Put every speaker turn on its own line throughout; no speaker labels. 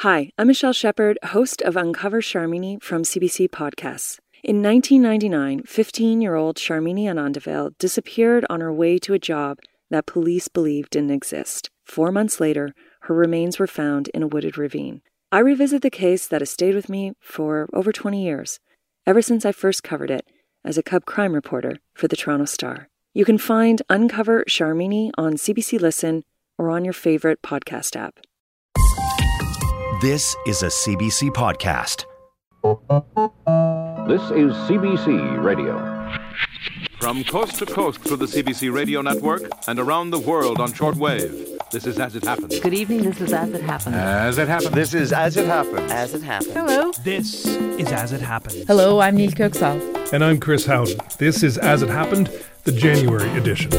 Hi, I'm Michelle Shephard, host of Uncover Sharmini from CBC Podcasts. In 1999, 15 year old Sharmini Anandavel disappeared on her way to a job that police believed didn't exist. Four months later, her remains were found in a wooded ravine. I revisit the case that has stayed with me for over 20 years, ever since I first covered it as a cub crime reporter for the Toronto Star. You can find Uncover Sharmini on CBC Listen or on your favorite podcast app.
This is a CBC podcast.
This is CBC Radio.
From coast to coast through the CBC radio network and around the world on shortwave. This is As It Happens.
Good evening. This is As It Happens.
As It Happens.
This is As It Happens.
As It Happens.
Hello.
This is As It Happens.
Hello, I'm Nil Köksal.
And I'm Chris Howden. This is As It Happened, the January edition.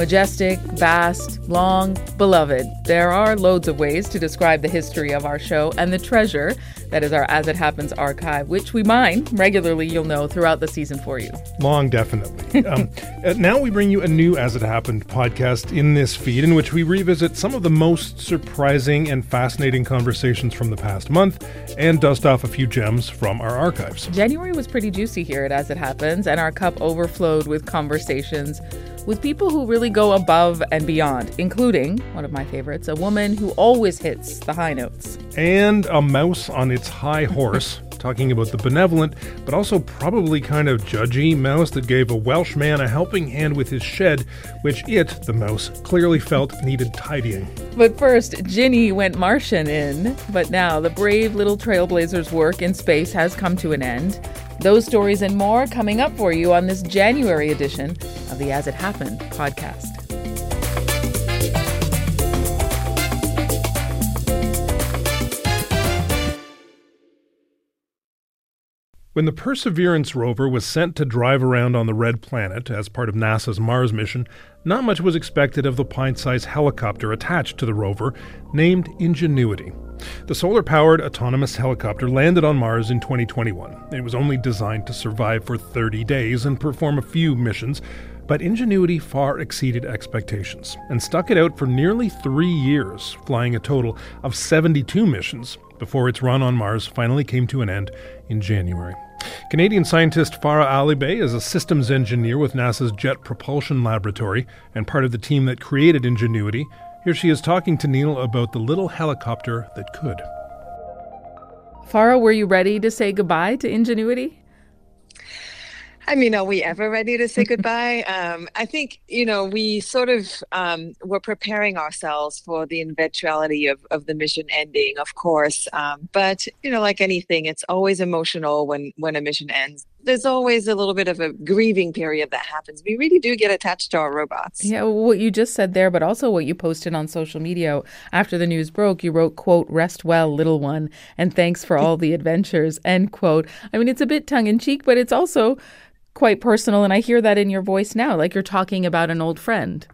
Majestic, vast, long, beloved. There are loads of ways to describe the history of our show and the treasure that is our As It Happens archive, which we mine regularly, you'll know, throughout the season for you.
Long, definitely. um, uh, now we bring you a new As It Happened podcast in this feed in which we revisit some of the most surprising and fascinating conversations from the past month and dust off a few gems from our archives.
January was pretty juicy here at As It Happens, and our cup overflowed with conversations with people who really go above and beyond, including one of my favorites, a woman who always hits the high notes.
And a mouse on its high horse, talking about the benevolent, but also probably kind of judgy mouse that gave a Welsh man a helping hand with his shed, which it, the mouse, clearly felt needed tidying.
But first, Ginny went Martian in, but now the brave little trailblazer's work in space has come to an end. Those stories and more coming up for you on this January edition of the As It Happened podcast.
When the Perseverance rover was sent to drive around on the Red Planet as part of NASA's Mars mission, not much was expected of the pint sized helicopter attached to the rover, named Ingenuity. The solar powered autonomous helicopter landed on Mars in 2021. It was only designed to survive for 30 days and perform a few missions, but Ingenuity far exceeded expectations and stuck it out for nearly three years, flying a total of 72 missions before its run on Mars finally came to an end in January. Canadian scientist Farah Alibay is a systems engineer with NASA's Jet Propulsion Laboratory and part of the team that created Ingenuity. Here she is talking to Nil about the little helicopter that could.
Farah, were you ready to say goodbye to Ingenuity?
I mean, are we ever ready to say goodbye? Um, I think, you know, we sort of um, were preparing ourselves for the eventuality of, of the mission ending, of course. Um, but, you know, like anything, it's always emotional when, when a mission ends. There's always a little bit of a grieving period that happens. We really do get attached to our robots.
Yeah, what you just said there, but also what you posted on social media after the news broke. You wrote, quote, rest well, little one, and thanks for all the adventures, end quote. I mean, it's a bit tongue in cheek, but it's also quite personal. And I hear that in your voice now, like you're talking about an old friend.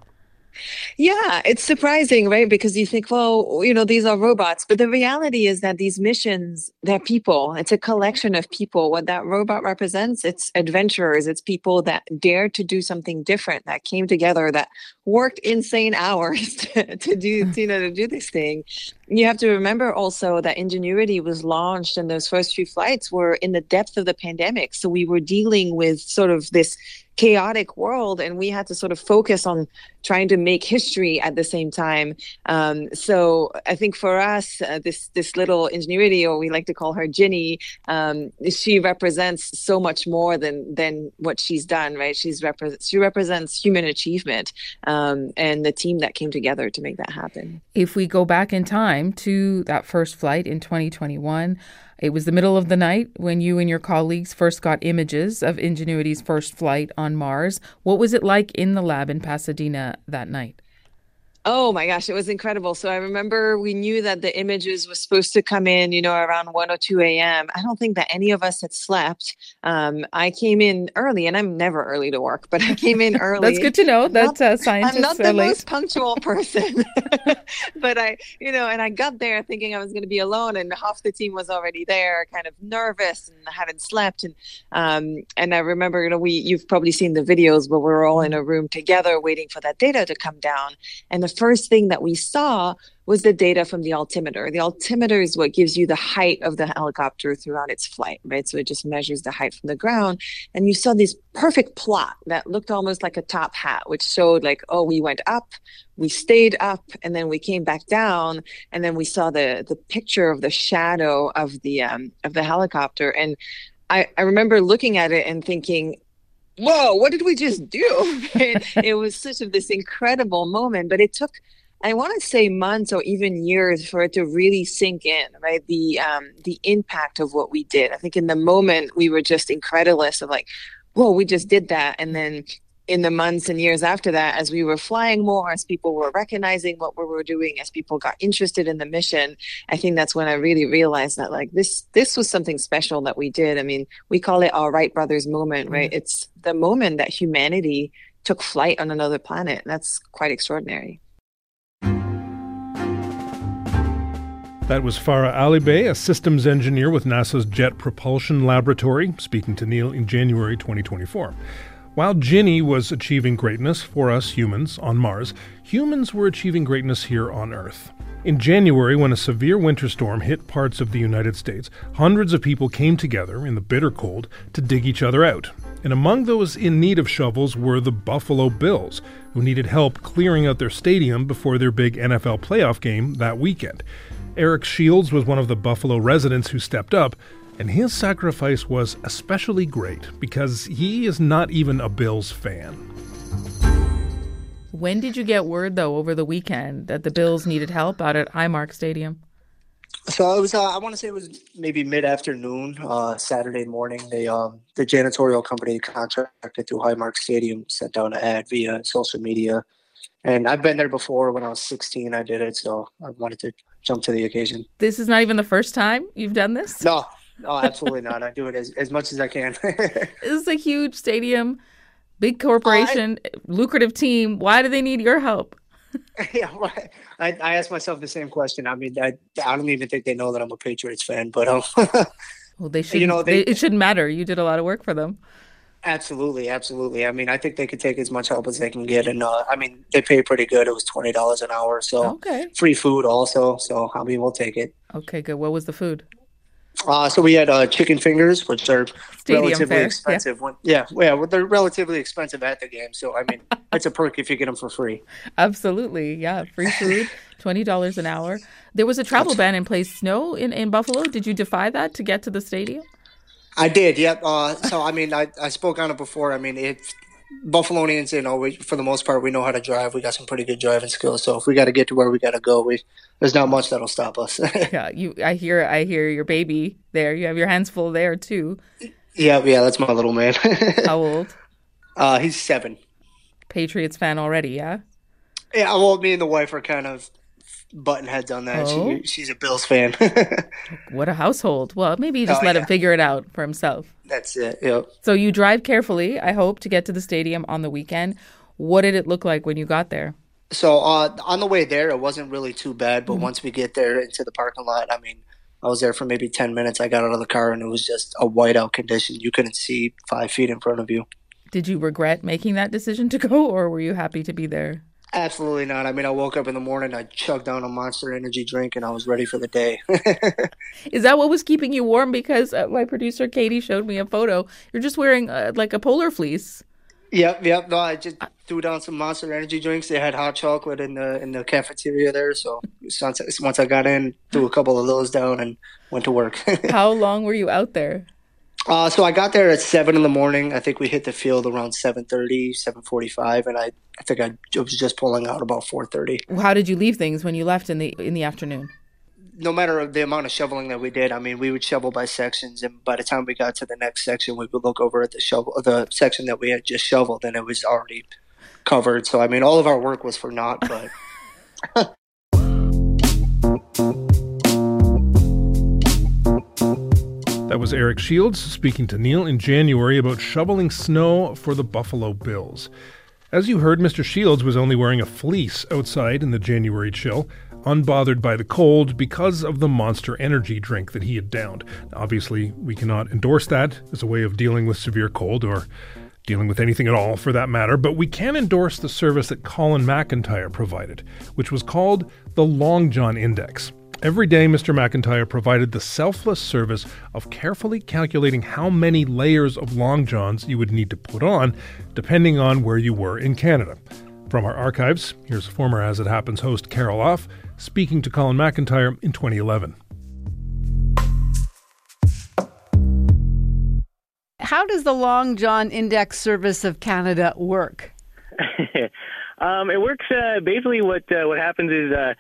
Yeah, it's surprising, right? Because you think, well, you know, these are robots, but the reality is that these missions, they're people. It's a collection of people. What that robot represents, it's adventurers, it's people that dared to do something different, that came together, that worked insane hours to, to do, hmm. you know, to do this thing. You have to remember also that Ingenuity was launched and those first few flights were in the depth of the pandemic. So we were dealing with sort of this chaotic world and we had to sort of focus on trying to make history at the same time. Um, so i think for us uh, this this little ingenuity or we like to call her ginny um, she represents so much more than than what she's done right? She's repre- she represents human achievement um, and the team that came together to make that happen.
If we go back in time to that first flight in 2021 it was the middle of the night when you and your colleagues first got images of Ingenuity's first flight on Mars. What was it like in the lab in Pasadena that night?
Oh my gosh, it was incredible. So I remember we knew that the images was supposed to come in, you know, around 1 or 2 a.m. I don't think that any of us had slept. Um, I came in early, and I'm never early to work, but I came in early.
That's good to know that uh, scientists
I'm not the
late.
most punctual person, but I, you know, and I got there thinking I was going to be alone, and half the team was already there, kind of nervous and hadn't slept. And um, and I remember, you know, we you've probably seen the videos where we're all in a room together waiting for that data to come down, and the first thing that we saw was the data from the altimeter. The altimeter is what gives you the height of the helicopter throughout its flight, right? So it just measures the height from the ground. And you saw this perfect plot that looked almost like a top hat, which showed like, oh, we went up, we stayed up, and then we came back down, and then we saw the the picture of the shadow of the um, of the helicopter. And I, I remember looking at it and thinking, whoa, what did we just do? it, it was such of this incredible moment, but it took I want to say months or even years for it to really sink in, right? The um, the impact of what we did. I think in the moment we were just incredulous of like, whoa, we just did that, and then in the months and years after that, as we were flying more, as people were recognizing what we were doing, as people got interested in the mission, I think that's when I really realized that like this this was something special that we did. I mean, we call it our Wright brothers moment, right? Mm-hmm. It's the moment that humanity took flight on another planet. That's quite extraordinary.
That was Farah Alibay, a systems engineer with NASA's Jet Propulsion Laboratory, speaking to Nil in January 2024. While Ginny was achieving greatness for us humans on Mars, humans were achieving greatness here on Earth. In January, when a severe winter storm hit parts of the United States, hundreds of people came together in the bitter cold to dig each other out. And among those in need of shovels were the Buffalo Bills, who needed help clearing out their stadium before their big NFL playoff game that weekend. Eric Shields was one of the Buffalo residents who stepped up, and his sacrifice was especially great because he is not even a Bills fan.
When did you get word, though, over the weekend that the Bills needed help out at Highmark Stadium?
So it was. Uh, I want to say it was maybe mid afternoon, uh, Saturday morning. They, um, the janitorial company contracted through Highmark Stadium sent out an ad via social media and I've been there before when I was 16. I did it, so I wanted to jump to the occasion.
This is not even the first time you've done this?
No, no, absolutely not. I do it as, as much as I can.
this is a huge stadium, big corporation, I, lucrative team. Why do they need your help?
yeah, I, I ask myself the same question. I mean, I, I don't even think they know that I'm a Patriots fan, but um,
well, they should. You know, they, it shouldn't matter. You did a lot of work for them.
Absolutely, absolutely. I mean, I think they could take as much help as they can get, and uh, I mean, they pay pretty good. It was twenty dollars an hour, so
okay.
free food also. So I mean, we'll take it.
Okay, good. What was the food?
Uh, so we had uh, chicken fingers, which are Stadium relatively fare. expensive. Yeah. When, yeah, yeah, well, they're relatively expensive at the game. So I mean, it's a perk if you get them for free.
Absolutely, yeah, free food, twenty dollars an hour. There was a travel ban in place. Snow in in Buffalo. Did you defy that to get to the stadium?
I did, yep. Uh, so I mean, I, I spoke on it before. I mean, it Buffalonians, you know, we, for the most part, we know how to drive. We got some pretty good driving skills. So if we got to get to where we got to go, we there's not much that'll stop us.
yeah, you. I hear. I hear your baby there. You have your hands full there too.
Yeah, yeah, that's my little man.
how old?
Uh, he's seven.
Patriots fan already, yeah.
Yeah, well, me and the wife are kind of button heads on that. Oh. She, she's a Bills fan.
what a household. Well, maybe you just oh, let yeah. him figure it out for himself.
That's it. Yep.
So you drive carefully, I hope, to get to the stadium on the weekend. What did it look like when you got there?
So uh, on the way there, it wasn't really too bad. But mm-hmm. once we get there into the parking lot, I mean, I was there for maybe 10 minutes. I got out of the car and it was just a whiteout condition. You couldn't see five feet in front of you.
Did you regret making that decision to go, or were you happy to be there?
Absolutely not. I mean, I woke up in the morning, I chugged down a monster energy drink, and I was ready for the day.
Is that what was keeping you warm? Because uh, my producer Katie showed me a photo. You're just wearing uh, like a polar fleece.
Yep, yep. No, I just threw down some monster energy drinks. They had hot chocolate in the in the cafeteria there. So once once I got in, threw a couple of those down and went to work.
How long were you out there?
Uh, so I got there at seven in the morning. I think we hit the field around 7.30, 7.45, and I, I think I was just pulling out about four thirty.
How did you leave things when you left in the in the afternoon?
No matter the amount of shoveling that we did, I mean, we would shovel by sections, and by the time we got to the next section, we would look over at the shovel, the section that we had just shoveled, and it was already covered. So I mean, all of our work was for naught, but.
That was Eric Shields speaking to Nil in January about shoveling snow for the Buffalo Bills. As you heard, Mr. Shields was only wearing a fleece outside in the January chill, unbothered by the cold because of the monster energy drink that he had downed. Obviously, we cannot endorse that as a way of dealing with severe cold or dealing with anything at all for that matter, but we can endorse the service that Colin McIntyre provided, which was called the Long John Index. Every day, Mr. McIntyre provided the selfless service of carefully calculating how many layers of Long Johns you would need to put on, depending on where you were in Canada. From our archives, here's former As It Happens host Carol Off speaking to Colin McIntyre in 2011.
How does the Long John Index Service of Canada work?
um, it works uh, basically. What uh, what happens is uh,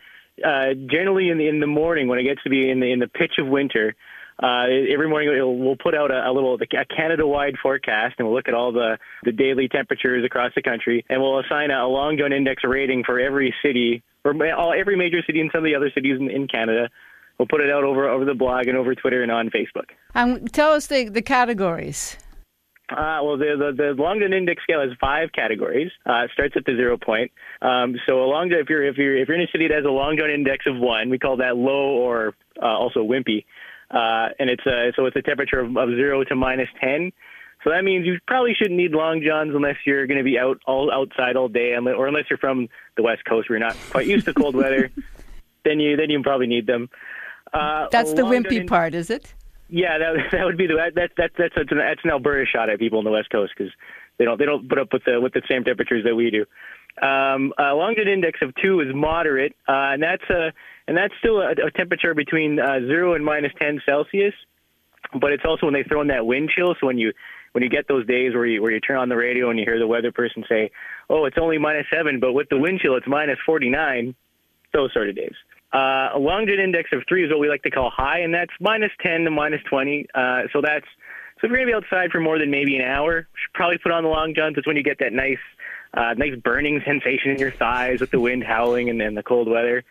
uh, generally in the in the morning when it gets to be in the in the pitch of winter. Uh, every morning we'll put out a, a little a Canada-wide forecast, and we'll look at all the, the daily temperatures across the country, and we'll assign a, long john index rating for every city, or all, every major city and some of the other cities in, in Canada. We'll put it out over over the blog and over Twitter and on Facebook.
Um, tell us the, the categories.
Uh, well, the, the, the Long John Index scale has five categories. Uh, it starts at the zero point. Um, so a long if you're if you're if you're in a city that has a Long John Index of one, we call that low or uh, also wimpy. Uh, and it's a, so it's a temperature of, of zero to minus ten. So that means you probably shouldn't need long johns unless you're going to be out all outside all day, or unless you're from the West Coast where you're not quite used to cold weather. Then you then you probably need them.
Uh, That's the wimpy part, is it?
Yeah, that that would be the that that that's that's an, that's an Alberta shot at people on the West Coast because they don't they don't put up with the with the same temperatures that we do. Um, uh, long john index of two is moderate, uh, and that's a and that's still a, a temperature between uh, zero and minus ten Celsius. But it's also when they throw in that wind chill. So when you when you get those days where you where you turn on the radio and you hear the weather person say, "Oh, it's only minus seven, but with the wind chill, it's minus forty nine." Those sort of days. Uh, a long john index of three is what we like to call high, and that's minus 10 to minus 20. Uh, so that's so if you're to be outside for more than maybe an hour, should probably put on the long johns. It's when you get that nice, uh, nice burning sensation in your thighs with the wind howling and then the cold weather.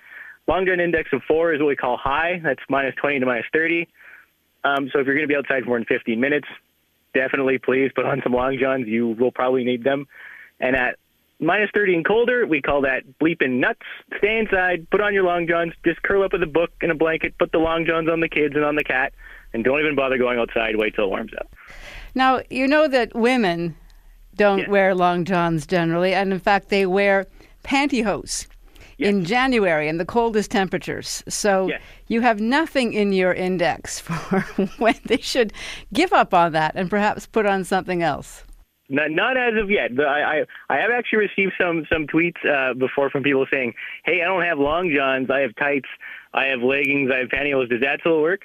Long john index of four is what we call high. That's minus 20 to minus 30. Um, so if you're to be outside for more than 15 minutes, definitely please put on some long johns. You will probably need them. And at minus 30 and colder, we call that bleeping nuts. Stay inside, put on your long johns, just curl up with a book and a blanket, put the long johns on the kids and on the cat, and don't even bother going outside. Wait till it warms up.
Now, you know that women don't yes. wear long johns generally, and in fact, they wear pantyhose. Yes. In January in the coldest temperatures. So yes. you have nothing in your index for when they should give up on that and perhaps put on something else.
Not, as of yet. I, I, I have actually received some some tweets uh, before from people saying, "Hey, I don't have long johns. I have tights. I have leggings. I have pantyhose. Does that still work?"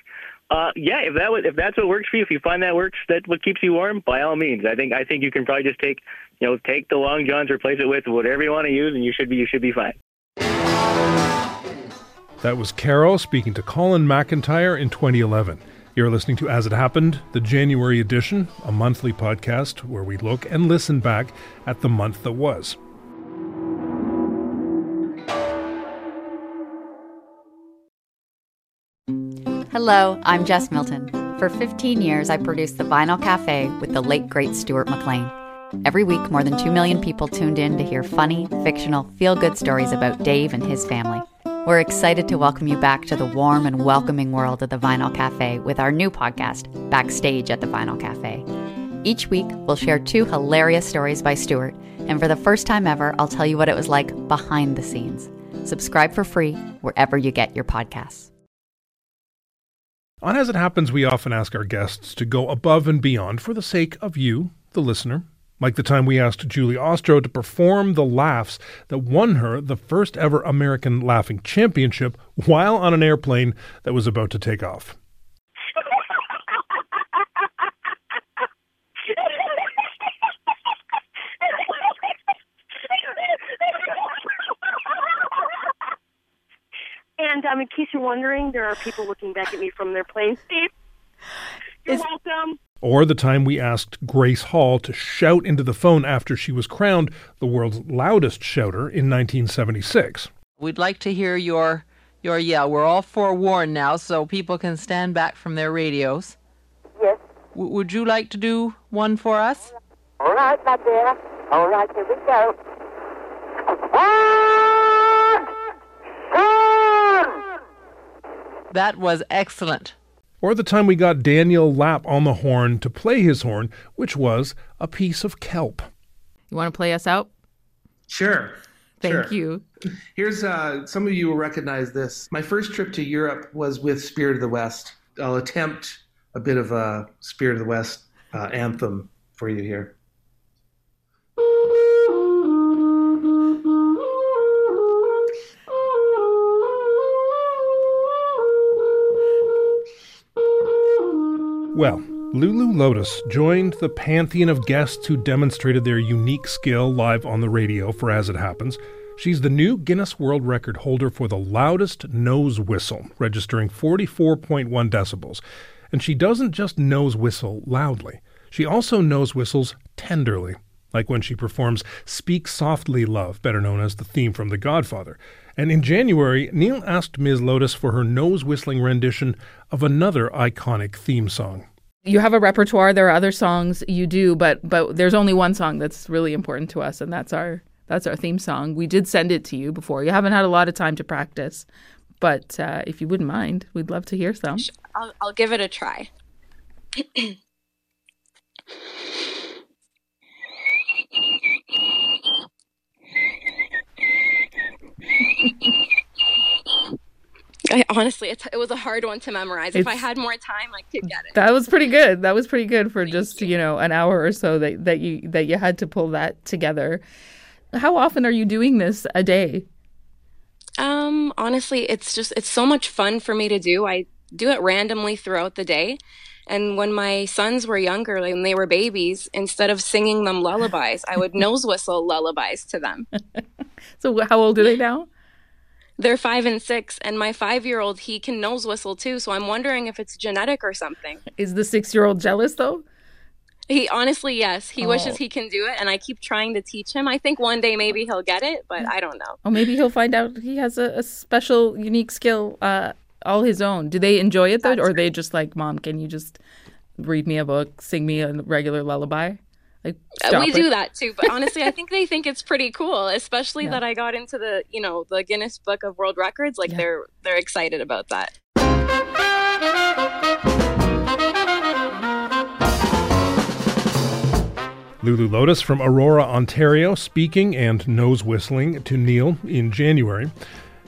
Uh, yeah, if that if that's what works for you, if you find that works, that what keeps you warm, by all means. I think I think you can probably just take, you know, take the long johns, replace it with whatever you want to use, and you should be you should be fine.
That was Carol speaking to Colin McIntyre in 2011. You're listening to As It Happened, the January edition, a monthly podcast where we look and listen back at the month that was.
Hello, I'm Jess Milton. For 15 years, I produced The Vinyl Cafe with the late, great Stuart McLean. Every week, more than 2 million people tuned in to hear funny, fictional, feel good stories about Dave and his family. We're excited to welcome you back to the warm and welcoming world of the Vinyl Cafe with our new podcast, Backstage at the Vinyl Cafe. Each week, we'll share two hilarious stories by Stuart, and for the first time ever, I'll tell you what it was like behind the scenes. Subscribe for free wherever you get your podcasts.
On As It Happens, we often ask our guests to go above and beyond for the sake of you, the listener, like the time we asked Julie Ostrow to perform the laughs that won her the first ever American Laughing Championship while on an airplane that was about to take off.
And um, in case you're wondering, there are people looking back at me from their plane seats. You're Is, welcome.
Or the time we asked Grace Hall to shout into the phone after she was crowned the world's loudest shouter in 1976.
We'd like to hear your your yell. We're all forewarned now, so people can stand back from their radios.
Yes.
W- would you like to do one for us?
All right, my dear. All right, here we go.
That was excellent.
Or the time we got Daniel Lapp on the horn to play his horn, which was a piece of kelp.
You want to play us out?
Sure.
Thank
sure.
you.
Here's uh, some of you will recognize this. My first trip to Europe was with Spirit of the West. I'll attempt a bit of a Spirit of the West uh, anthem for you here.
Well, Lulu Lotus joined the pantheon of guests who demonstrated their unique skill live on the radio for As It Happens. She's the new Guinness World Record holder for the loudest nose whistle, registering 44.1 decibels. And she doesn't just nose whistle loudly, she also nose whistles tenderly, like when she performs Speak Softly Love, better known as the theme from The Godfather. And in January, Nil asked Ms. Lotus for her nose whistling rendition of another iconic theme song.
You have a repertoire. There are other songs you do, but but there's only one song that's really important to us, and that's our that's our theme song. We did send it to you before. You haven't had a lot of time to practice, but uh, if you wouldn't mind, we'd love to hear some.
I'll, I'll give it a try. I, honestly, it, it was a hard one to memorize. if I had more time, I could get it.
That was pretty good. That was pretty good for just you know an hour or so that that you that you had to pull that together. How often are you doing this a day?
Um, honestly, it's just it's so much fun for me to do. I do it randomly throughout the day. And when my sons were younger, like when they were babies, instead of singing them lullabies, I would nose whistle lullabies to them.
So how old are they now?
They're five and six, and my five year old, he can nose whistle too. So I'm wondering if it's genetic or something.
Is the six year old jealous though?
He honestly, yes, he
Oh.
wishes he can do it, and I keep trying to teach him. I think one day maybe he'll get it, but I don't know.
Or maybe he'll find out he has a, a special, unique skill uh, all his own. Do they enjoy it though, or are they just like, "Mom, can you just read me a book, sing me a regular lullaby"? Like
Uh, we
it.
do that too, but honestly, I think they think it's pretty cool, especially
Yeah.
that I got into the, you know, the Guinness Book of World Records. Like they're they're excited about that.
Lulu Lotus from Aurora, Ontario, speaking and nose whistling to Nil in January.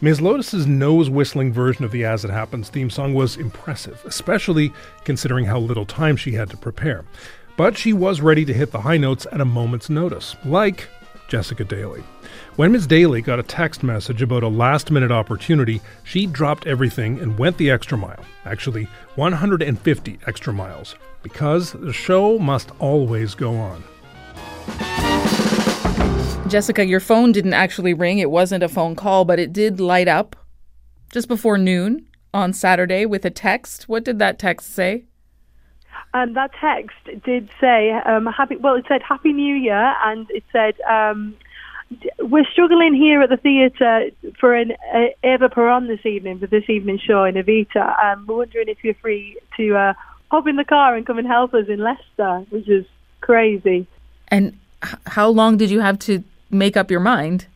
Ms. Lotus's nose whistling version of the As It Happens theme song was impressive, especially considering how little time she had to prepare. But she was ready to hit the high notes at a moment's notice, like Jessica Daly. When Ms. Daly got a text message about a last minute opportunity, she dropped everything and went the extra mile. Actually, 150 extra miles. Because the show must always go on.
Jessica, your phone didn't actually ring. It wasn't a phone call, but it did light up just before noon on Saturday with a text. What did that text say?
Um, that text did say um, happy. Well, it said Happy New Year, and it said um, we're struggling here at the theatre for an uh, Eva Peron this evening for this evening's show in Evita. Um, we're wondering if you're free to uh, hop in the car and come and help us in Leicester, which is crazy.
And how long did you have to make up your mind?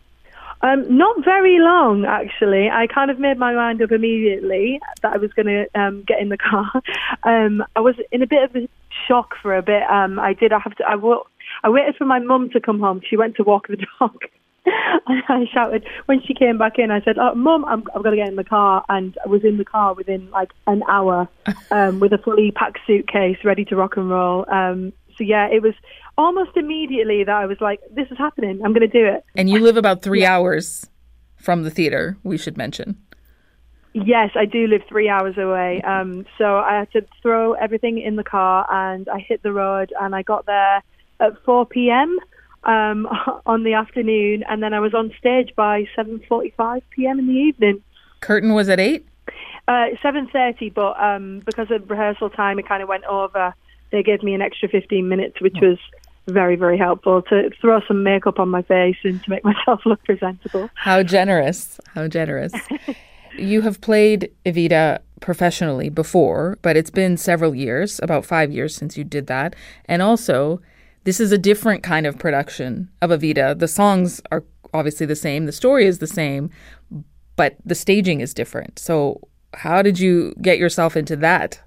Um, not very long, actually. I kind of made my mind up immediately that I was going to um, get in the car. Um, I was in a bit of a shock for a bit. Um, I did have to. I, wa- I waited for my mum to come home. She went to walk the dog. and I shouted when she came back in. I said, "Oh, mum, I'm, I've got to get in the car." And I was in the car within like an hour um, with a fully packed suitcase, ready to rock and roll. Um, so yeah, it was almost immediately that I was like, "This is happening. I'm going to do it."
And you live about three hours from the theater, we should mention.
Yes, I do live three hours away. Um, so I had to throw everything in the car and I hit the road and I got there at 4 p.m. Um, on the afternoon and then I was on stage by 7.45 p.m. in the evening.
Curtain was at 8?
Uh, 7.30, but um, because of rehearsal time, it kind of went over. They gave me an extra 15 minutes, which was very, very helpful to throw some makeup on my face and to make myself look presentable.
How generous. How generous. you have played Evita professionally before, but it's been several years, about five years since you did that. And also, this is a different kind of production of Evita. The songs are obviously the same, the story is the same, but the staging is different. So, how did you get yourself into that?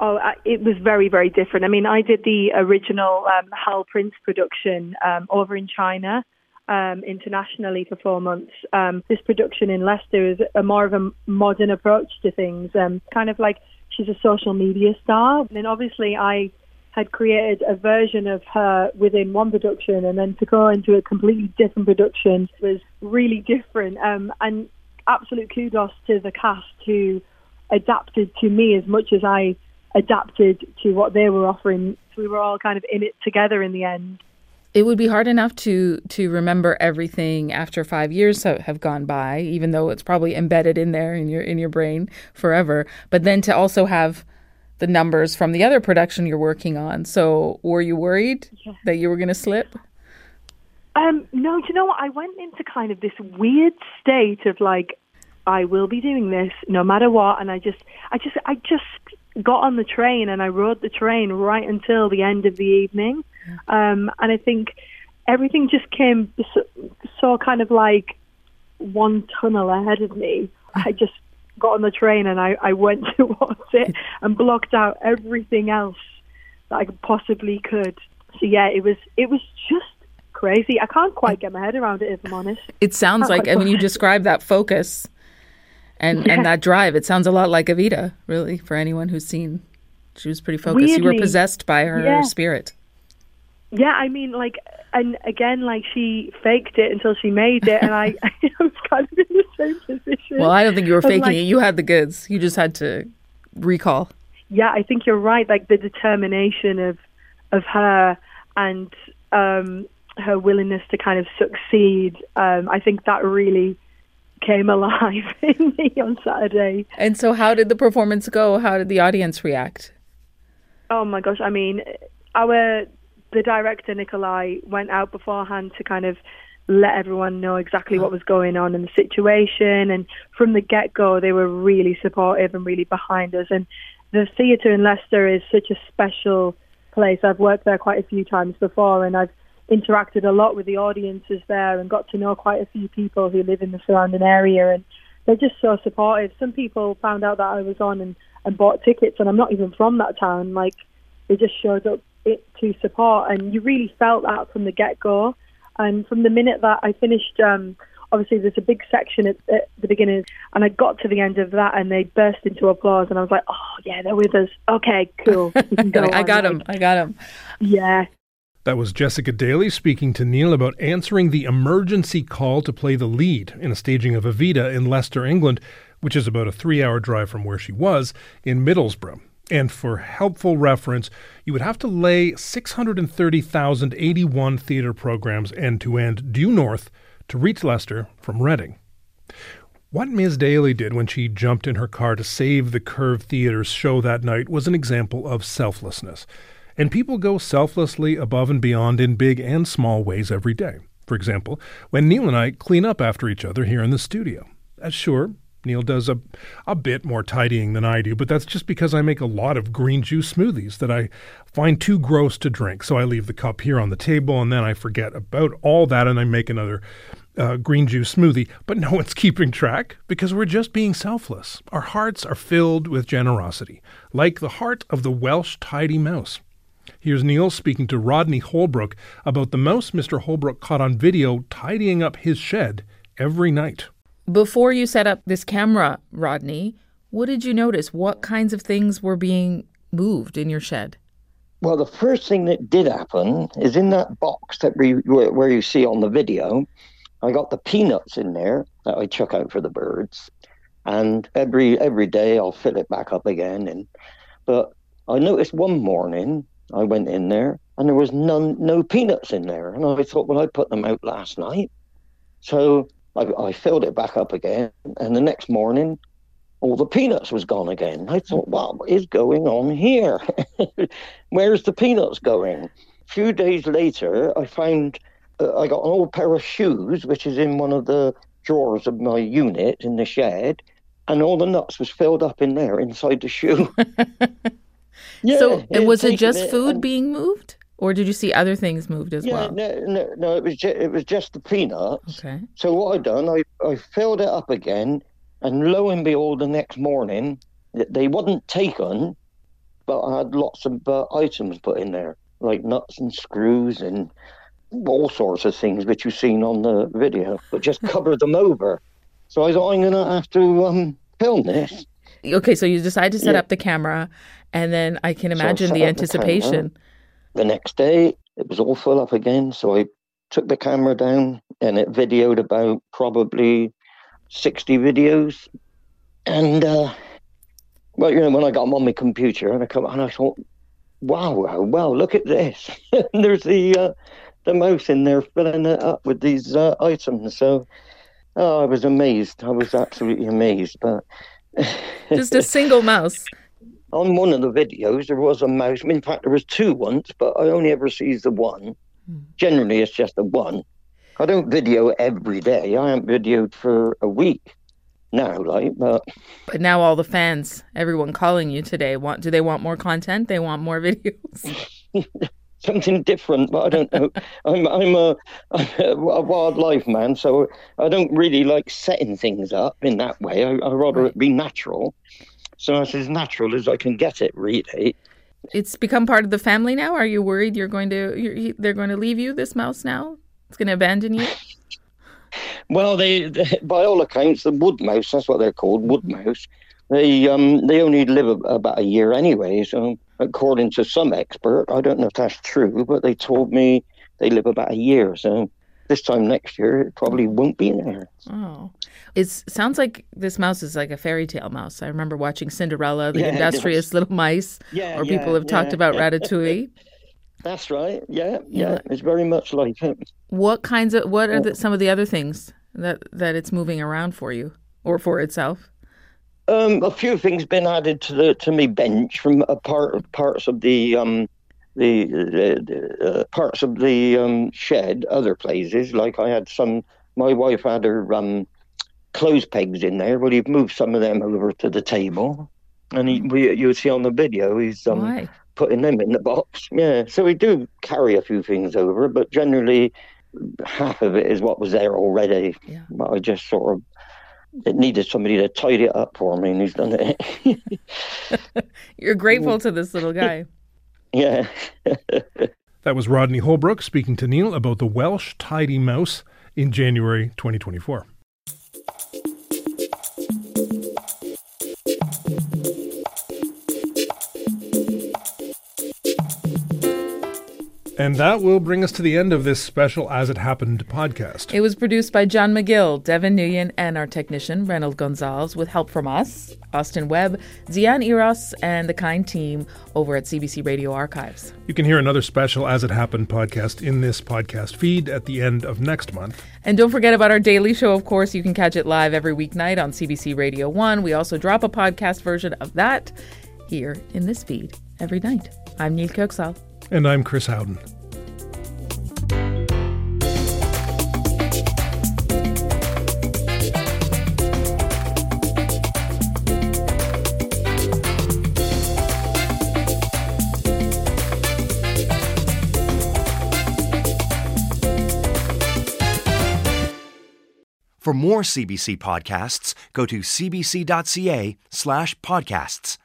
Oh, it was very, very different. I mean, I did the original um, Hal Prince production um, over in China. Um, internationally for four months. Um, this production in Leicester is a more of a modern approach to things, um, kind of like she's a social media star. And then obviously I had created a version of her within one production, and then to go into a completely different production was really different. Um, and absolute kudos to the cast who adapted to me as much as I adapted to what they were offering. So We were all kind of in it together in the end.
It would be hard enough to to remember everything after five years have gone by, even though it's probably embedded in there in your in your brain forever. But then to also have the numbers from the other production you're working on. So, were you worried yeah. that you were going to slip?
Um, no, you know what? I went into kind of this weird state of like, I will be doing this no matter what, and I just, I just, I just got on the train and I rode the train right until the end of the evening. Um, and I think everything just came so, so kind of like one tunnel ahead of me. I just got on the train and I, I went towards it and blocked out everything else that I possibly could. So yeah, it was it was just crazy. I can't quite get my head around it if I'm honest.
It sounds like I mean you describe that focus and yeah. and that drive. It sounds a lot like Evita, really, for anyone who's seen. She was pretty focused. Weirdly, you were possessed by her yeah. spirit.
Yeah, I mean, like, and again, like she faked it until she made it, and I, I was kind of in the same position.
Well, I don't think you were faking like, it. You had the goods. You just had to recall.
Yeah, I think you're right. Like the determination of of her and um, her willingness to kind of succeed. Um, I think that really came alive in me on Saturday.
And so, how did the performance go? How did the audience react?
Oh my gosh! I mean, our the director Nikolai went out beforehand to kind of let everyone know exactly what oh. was going on in the situation. And from the get go, they were really supportive and really behind us. And the theatre in Leicester is such a special place. I've worked there quite a few times before, and I've interacted a lot with the audiences there and got to know quite a few people who live in the surrounding area. And they're just so supportive. Some people found out that I was on and, and bought tickets, and I'm not even from that town. Like, they just showed up it to support, and you really felt that from the get go. And from the minute that I finished, um, obviously there's a big section at, at, the beginning, and I got to the end of that, and they burst into applause, and I was like, "Oh yeah, they're with us. Okay, cool.
Go I got him. I got them.
Yeah."
That was Jessica Daly speaking to Nil about answering the emergency call to play the lead in a staging of Evita in Leicester, England, which is about a three hour drive from where she was in Middlesbrough. And for helpful reference, you would have to lay 630,081 theatre programs end to end due north to reach Leicester from Reading. What Ms. Daly did when she jumped in her car to save the Curve Theatre's show that night was an example of selflessness. And people go selflessly above and beyond in big and small ways every day. For example, when Nil and I clean up after each other here in the studio. As sure, Nil does a, a bit more tidying than I do, but that's just because I make a lot of green juice smoothies that I find too gross to drink. So I leave the cup here on the table and then I forget about all that and I make another uh, green juice smoothie. But no one's keeping track because we're just being selfless. Our hearts are filled with generosity, like the heart of the Welsh tidy mouse. Here's Nil speaking to Rodney Holbrook about the mouse Mr. Holbrook caught on video tidying up his shed every night.
Before you set up this camera, Rodney, what did you notice? What kinds of things were being moved in your shed?
Well, the first thing that did happen is in that box that we where you see on the video, I got the peanuts in there that I chuck out for the birds, and every every day I'll fill it back up again. And but I noticed one morning I went in there and there was none no peanuts in there, and I thought, well, I put them out last night, so I, I filled it back up again, and the next morning, all the peanuts was gone again. I thought, well, what is going on here? Where's the peanuts going? A few days later, I found uh, I got an old pair of shoes, which is in one of the drawers of my unit in the shed, and all the nuts was filled up in there inside the shoe.
yeah, so, and was it just food
and-
being moved, or did you see other things moved as
yeah,
well?
no, no, no, it was just, it was just the peanuts.
Okay.
So what I done, I, I filled it up again, and lo and behold, the next morning they wasn't taken, but I had lots of uh, items put in there, like nuts and screws and all sorts of things which you've seen on the video, but just covered them over. So I thought I'm gonna have to um, film this.
Okay, so you decide to set
Yeah.
up the camera, and then I can
So I
imagine the anticipation.
camera. The next day, it was all full up again. So I took the camera down and it videoed about probably 60 videos. And, uh, well, you know, when I got them on my computer and I come and I thought, wow, wow, wow, look at this. there's the, uh, the mouse in there filling it up with these uh, items. So, oh, I was amazed. I was absolutely amazed. But
Just a single mouse.
on one of the videos there was a mouse in fact there was two once but i only ever sees the one hmm. generally it's just the one i don't video every day i haven't videoed for a week now like but
But now all the fans, everyone calling you today, want do they want more content? They want more videos.
something different but i don't know i'm i'm a, a wildlife man so i don't really like setting things up in that way i, I rather it be natural so it's as natural as i can get it really
It's become part of the family now. Are you worried you're going to you're, they're going to leave you? This mouse now, it's going to abandon you.
Well, they, they- by all accounts, the wood mouse, that's what they're called, wood mouse. They um they only live about a year anyway. So according to some expert, I don't know if that's true, but they told me they live about a year. So this time next year, it probably won't be there.
Oh, it sounds like this mouse is like a fairy tale mouse. I remember watching Cinderella, the
Yeah,
industrious little mice,
Yeah,
or people
yeah,
have talked about Ratatouille.
That's right. Yeah,
Yeah.
yeah, it's very much like it.
What kinds of what are the, oh. some of the other things that that it's moving around for you or for itself?
Um, a few things been added to the to me bench from a part parts of the um the, the, the uh, parts of the um shed, other places. Like I had some. My wife had her um clothes pegs in there, but he've moved some of them over to the table, and he we you see on the video he's um
Why?
putting them in the box. Yeah, so we do carry a few things over, but generally half of it is what was there already.
Yeah.
But I just sort of it needed somebody to tidy it up for me, and he's done it.
You're grateful to this little guy.
yeah.
That was Rodney Holbrook speaking to Nil about the Welsh tidy mouse in January 2024. And that will bring us to the end of this special As It Happened podcast.
It was produced by John McGill, Devin Nguyen, and our technician, Reynold Gonzalez, with help from us, Austin Webb, Zian Eros, and the kind team over at CBC Radio Archives.
You can hear another special As It Happened podcast in this podcast feed at the end of next month.
And don't forget about our daily show, of course. You can catch it live every weeknight on CBC Radio 1. We also drop a podcast version of that here in this feed every night. I'm Nil Köksal.
And I'm Chris Howden.
For more CBC podcasts, go to cbc.ca slash podcasts.